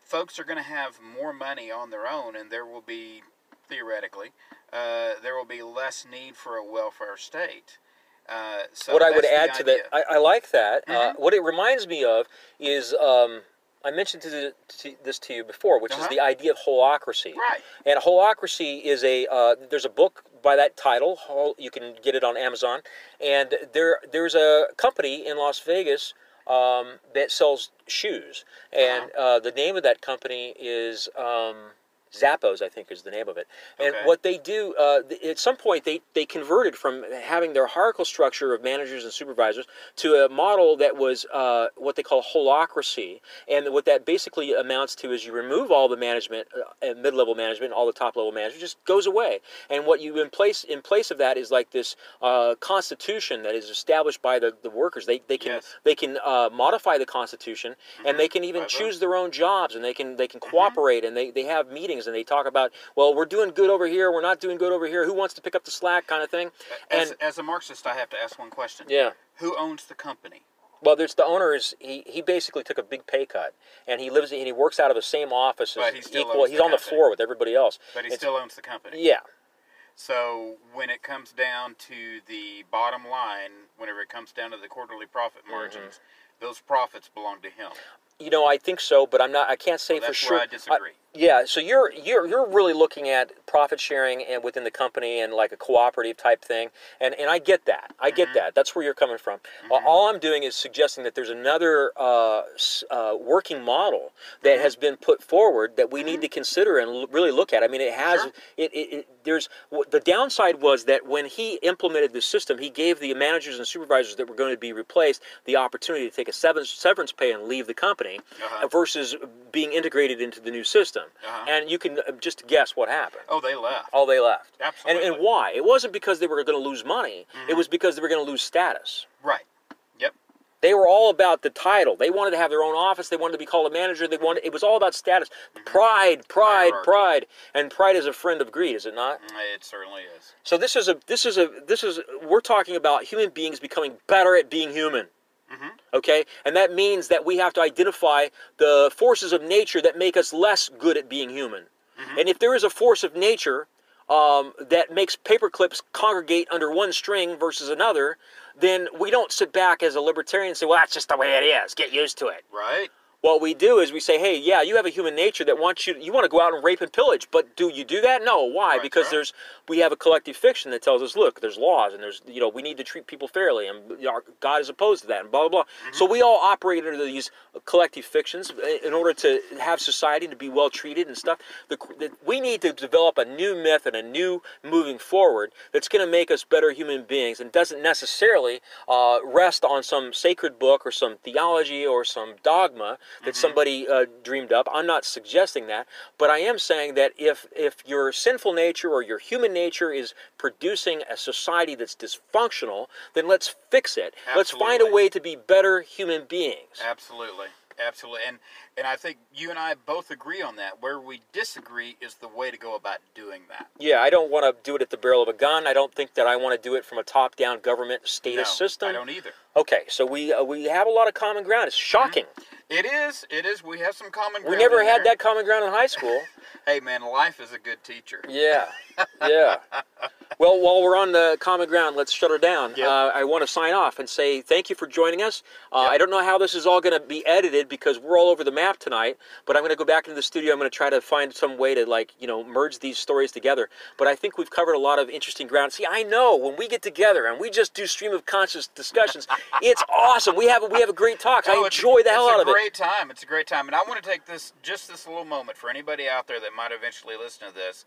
folks are going to have more money on their own, and there will be theoretically uh, there will be less need for a welfare state. Uh, so what I would add to that. I, I like that. Uh, Mhm. what it reminds me of is um, I mentioned to the, to this to you before, which is Uh-huh. the idea of holacracy. right? And holacracy is a uh, there's a book by that title. You can get it on Amazon. And there there's a company in Las Vegas um, that sells shoes, and uh, the name of that company is um, Zappos, I think, is the name of it. And Okay. what they do uh, at some point, they they converted from having their hierarchical structure of managers and supervisors to a model that was uh, what they call holacracy. And what that basically amounts to is you remove all the management, uh, and mid-level management, all the top-level management just goes away. And what you in place in place of that is like this uh, constitution that is established by the, the workers. They they can Yes. they can uh, modify the constitution, and they can even choose their own jobs, and they can they can cooperate, and they, they have meetings, and they talk about well we're doing good over here, we're not doing good over here. Who wants to pick up the slack, kind of thing. As, And as a Marxist, I have to ask one question. yeah. Who owns the company? Well, there's the owner is he, he basically took a big pay cut, and he lives and he works out of the same office But as he still equal. He's the on the floor with everybody else. But he It's- still owns the company. yeah. So when it comes down to the bottom line, whenever it comes down to the quarterly profit Mm-hmm. margins, those profits belong to him. You know, I think so, but I'm not. I can't say Well, for sure. I disagree. yeah, so you're you're you're really looking at profit sharing and within the company and like a cooperative type thing, and and I get that. I get Mm-hmm. that. That's where you're coming from. All- All I'm doing is suggesting that there's another uh, uh, working model Mm-hmm. that has been put forward that we need to consider and l- really look at. I mean, it has Sure. it, it, it there's w- the downside was that when he implemented the system, he gave the managers and supervisors that were going to be replaced the opportunity to take a severance pay and leave the company Uh-huh. versus being integrated into the new system. Uh-huh. And you can uh, just guess what happened. Oh, they left. Oh, they left. And, Absolutely. and why? It wasn't because they were going to lose money. It was because they were going to lose status. Right. Yep. They were all about the title. They wanted to have their own office. They wanted to be called a manager. They wanted. It was all about status, pride, pride, Hierarchy. pride, and pride is a friend of greed, is it not? Mm, It certainly is. So this is a this is a this is we're talking about human beings becoming better at being human. Okay, and that means that we have to identify the forces of nature that make us less good at being human. And if there is a force of nature um, that makes paper clips congregate under one string versus another, then we don't sit back as a libertarian and say, "Well, that's just the way it is. Get used to it." Right. What we do is we say, hey, yeah, you have a human nature that wants you, you want to go out and rape and pillage, but do you do that? No. Why? Right, because right. there's, we have a collective fiction that tells us, look, there's laws and there's, you know, we need to treat people fairly and our- God is opposed to that and blah, blah, blah. Mm-hmm. So we all operate under these collective fictions in order to have society to be well treated and stuff. The, the, we need to develop a new myth and a new moving forward that's going to make us better human beings and doesn't necessarily uh, rest on some sacred book or some theology or some dogma that somebody uh, dreamed up. I'm not suggesting that, but I am saying that if if your sinful nature or your human nature is producing a society that's dysfunctional, then let's fix it. Let's find a way to be better human beings. Absolutely. Absolutely. And and I think you and I both agree on that. Where we disagree is the way to go about doing that. Yeah, I don't want to do it at the barrel of a gun. I don't think that I want to do it from a top-down government No, statist system. I don't either. Okay, so we uh, we have a lot of common ground. It's shocking. It is. It is. We have some common ground. We never had there. that common ground in high school. Hey man, life is a good teacher. Yeah, yeah. Well, while we're on the common ground, let's shut her down. Yep. Uh, I want to sign off and say thank you for joining us. Uh, Yep. I don't know how this is all going to be edited because we're all over the map tonight. But I'm going to go back into the studio. I'm going to try to find some way to like you know merge these stories together. But I think we've covered a lot of interesting ground. See, I know when we get together and we just do stream of conscious discussions, it's awesome. We have a, we have a great talk. I Oh, enjoy the hell out of it. a great time. It's a great time, and I want to take this just this little moment for anybody out there that might eventually listen to this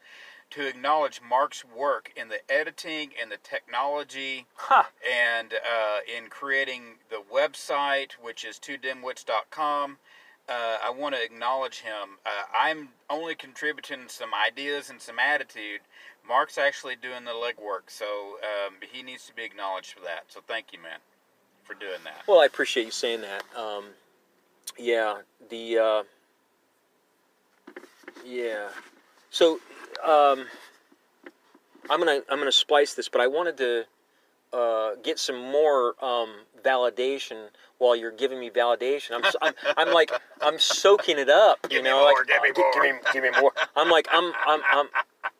to acknowledge Mark's work in the editing and the technology Huh. and uh, in creating the website, which is twodimwits.com. Uh, I want to acknowledge him. Uh, I'm only contributing some ideas and some attitude. Mark's actually doing the legwork, so um, he needs to be acknowledged for that. So thank you, man, for doing that. Well, I appreciate you saying that. Um, yeah, the uh, yeah. So um, I'm gonna I'm gonna splice this, but I wanted to uh, get some more um, validation while you're giving me validation. I'm, I'm I'm like I'm soaking it up. You Give me know, more, like give me "Gi- give me give me more. I'm like I'm I'm I'm.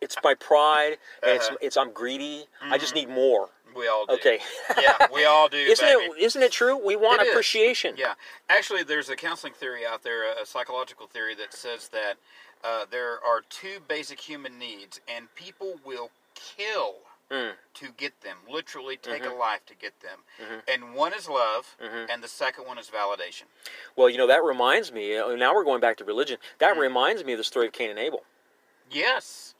It's my pride, and it's Uh-huh. it's I'm greedy. I just need more. We all do. Okay. yeah, we all do. Isn't baby. it isn't it true? We want It is. appreciation. Yeah, actually, there's a counseling theory out there, a psychological theory that says that uh, there are two basic human needs, and people will kill Mm. to get them. Literally, take Mm-hmm. a life to get them. And one is love, and the second one is validation. Well, you know that reminds me. uh, Now we're going back to religion. That Mm-hmm. reminds me of the story of Cain and Abel. Yes,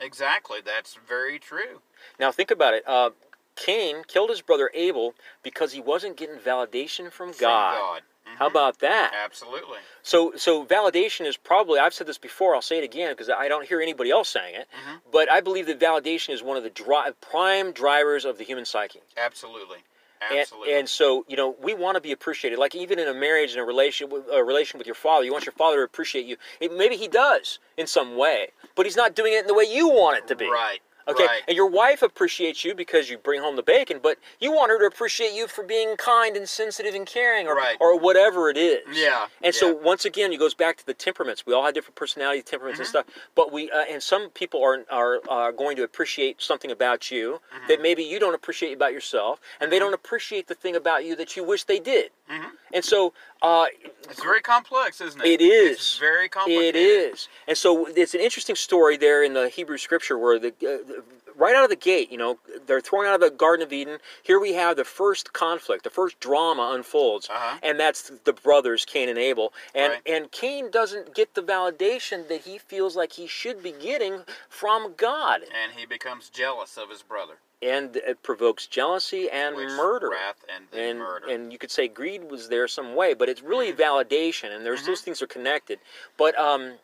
exactly. That's very true. Now think about it. Uh, Cain killed his brother Abel because he wasn't getting validation from, From God. God. How about that? Absolutely. So, so validation is probably. I've said this before. I'll say it again because I don't hear anybody else saying it. Mhm. But I believe that validation is one of the dri- prime drivers of the human psyche. Absolutely. And, Absolutely. and so, you know, we want to be appreciated. Like even in a marriage and a relation, with- a relation with your father, you want your father to appreciate you. It, maybe he does in some way, but he's not doing it in the way you want it to be. Right. Okay, Right. and your wife appreciates you because you bring home the bacon, but you want her to appreciate you for being kind and sensitive and caring, or Right. or whatever it is. Yeah, And so once again, it goes back to the temperaments. We all have different personality temperaments and stuff, but we uh, and some people are are uh, going to appreciate something about you that maybe you don't appreciate about yourself, and they don't appreciate the thing about you that you wish they did. Mhm. And so uh, It's very complex, isn't it? It is. It's very complicated. it is, and so it's an interesting story there in the Hebrew Scripture where the, uh, the right out of the gate, you know, they're thrown out of the Garden of Eden. Here we have the first conflict, the first drama unfolds, Uh-huh. and that's the brothers Cain and Abel. And Right. and Cain doesn't get the validation that he feels like he should be getting from God, And he becomes jealous of his brother. and it provokes jealousy and which murder. Wrath and and murder. Mm-hmm. and you could say greed was there some way, but it's really validation, and there's those things are connected. But um,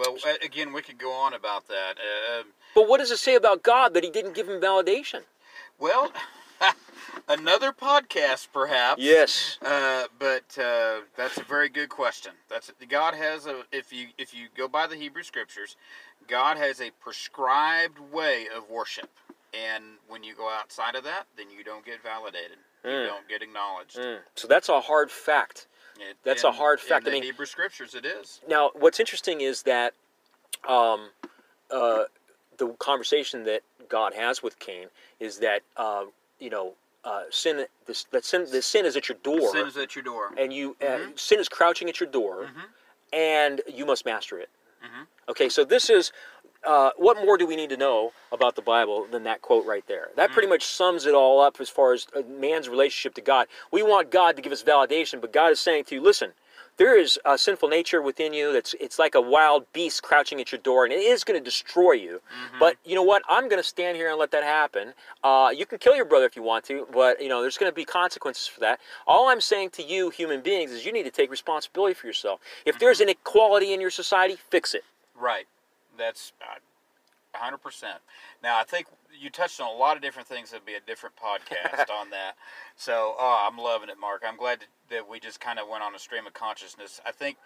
well, again, we could go on about that. Uh, but what does it say about God that He didn't give him validation? well, another podcast, perhaps. Yes. Uh, but uh, that's a very good question. That's God has a if you if you go by the Hebrew scriptures, God has a prescribed way of worship, and when you go outside of that, then you don't get validated. You Mm. don't get acknowledged. Mm. So that's a hard fact. It- That's a hard fact. In I the mean- Hebrew scriptures, it is. Now, what's interesting is that um, uh, the conversation that God has with Cain is that uh, you know uh, sin. This, that sin. The sin is at your door, Sin is at your door. and you uh, Mhm. sin is crouching at your door, Mhm. and you must master it. Mhm. Okay, so this is. Uh, what more do we need to know about the Bible than that quote right there? That pretty much sums it all up as far as a man's relationship to God. We want God to give us validation, but God is saying to you, listen, there is a sinful nature within you that's it's like a wild beast crouching at your door, and it is going to destroy you. But you know what? I'm going to stand here and let that happen. Uh, you can kill your brother if you want to, but you know there's going to be consequences for that. All I'm saying to you, human beings, is you need to take responsibility for yourself. If there's inequality in your society, fix it. Right. That's uh, 100%. Now, I think you touched on a lot of different things that'd be a different podcast on that. So, oh, I'm loving it, Mark. I'm glad that, that we just kind of went on a stream of consciousness. I think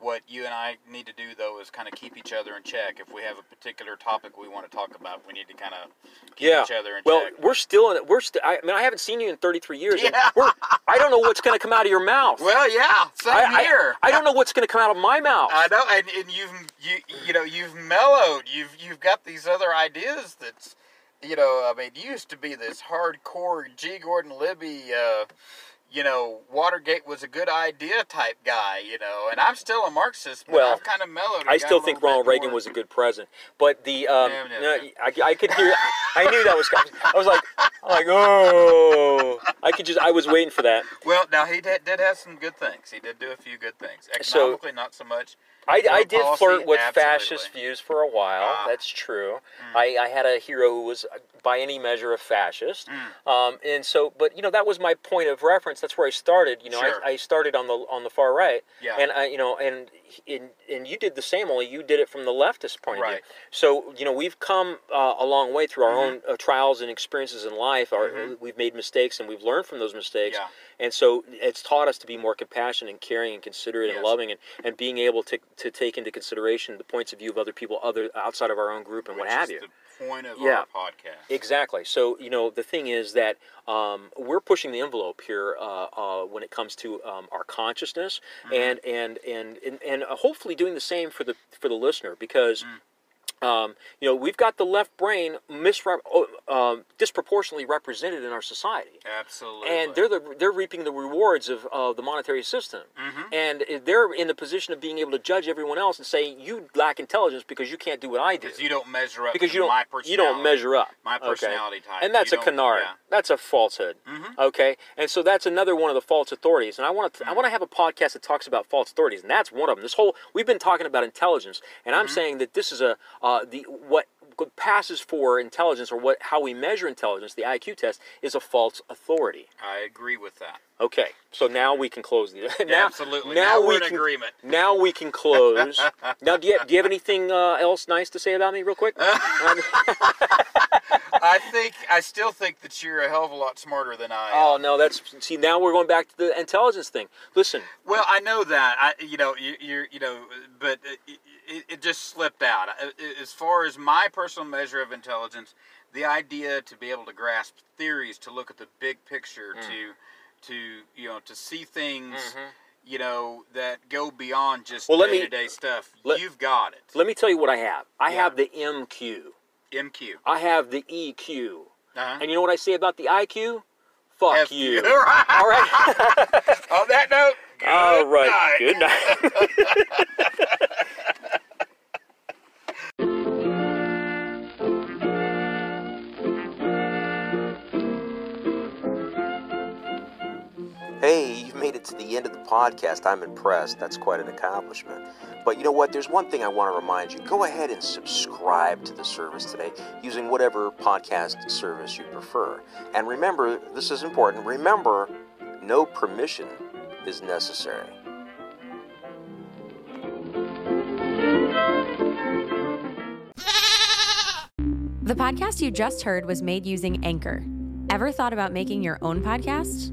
what you and I need to do, though, is kind of keep each other in check. If we have a particular topic we want to talk about, we need to kind of keep yeah. each other in well, check. we're still in it. We're still. I mean, I haven't seen you in 33 years. Yeah. We're, I don't know what's going to come out of your mouth. Well, yeah, same I, I- here. I, don't know what's going to come out of my mouth. I know, and, and you've you you know you've mellowed. You've you've got these other ideas that's you know. I mean, you used to be this hardcore G. Gordon Liddy. Uh, you know, Watergate was a good idea type guy. You know, and I'm still a Marxist. But Well, I've kind of mellowed. I still think Ronald Reagan more- was a good president, but the um, No, no, no, no. I, I could hear. I knew that was coming. I was like, I'm like, oh, I could just. I was waiting for that. Well, now he did, did have some good things. He did do a few good things. So- Economically, not so much. I, I did flirt with absolutely. fascist views for a while. Ah. That's true. Mm. I, I had a hero who was, uh, by any measure, a fascist. Mm. Um, and so, but you know, that was my point of reference. That's where I started. You know, Sure. I, I started on the on the far right. Yeah. And I, you know, and and and you did the same. Only you did it from the leftist point of Right. view. So you know, we've come uh, a long way through our Mhm. own uh, trials and experiences in life. Our, Mhm. We've made mistakes and we've learned from those mistakes. Yeah. And so it's taught us to be more compassionate and caring and considerate and loving and, and being able to, to take into consideration the points of view of other people other outside of our own group and what have you. The point of Yeah. our podcast. Exactly. So you know the thing is that um, we're pushing the envelope here uh, uh, when it comes to um, our consciousness Mm-hmm. and, and and and and uh, hopefully doing the same for the for the listener because. Mm. Um, you know, we've got the left brain misrep- oh, um, disproportionately represented in our society. Absolutely. And they're the, they're reaping the rewards of uh, the monetary system, Mm-hmm. and they're in the position of being able to judge everyone else and say you lack intelligence because you can't do what I do because you don't measure up because to you don't you don't measure up. My okay? personality type. and that's You a canard. yeah. That's a falsehood. Mhm. Okay, and so that's another one of the false authorities. And I want to I Mm. want to have a podcast that talks about false authorities, and that's one of them. This whole we've been talking about intelligence, and Mm-hmm. I'm saying that this is a uh, the what passes for intelligence or what how we measure intelligence, the IQ test, is a false authority. I agree with that. Okay, so now we can close the now, Absolutely. Now, Now we can, agreement. Now we can close. now, do you, do you have anything uh, else nice to say about me, real quick? Um, I think I still think that you're a hell of a lot smarter than I am. oh no, that's see. Now we're going back to the intelligence thing. Listen, Well, I know that. I, you know, you, you're, you know, but it, it, it just slipped out. As far as my personal measure of intelligence, the idea to be able to grasp theories, to look at the big picture, to, to you know, to see things, you know, that go beyond just Well, day to day stuff. let- You've got it. let me tell you what I have. I Yeah. have the MQ. MQ. I have the EQ. Uh-huh. And you know what I say about the IQ? Fuck F you. All right. All right. On that note, good All right. night. Good night. To the end of the podcast. I'm impressed. That's quite an accomplishment. But you know what? There's one thing I want to remind you. Go ahead and subscribe to the service today using whatever podcast service you prefer. And remember, this is important. Remember, no permission is necessary. The podcast you just heard was made using Anchor. Ever thought about making your own podcast?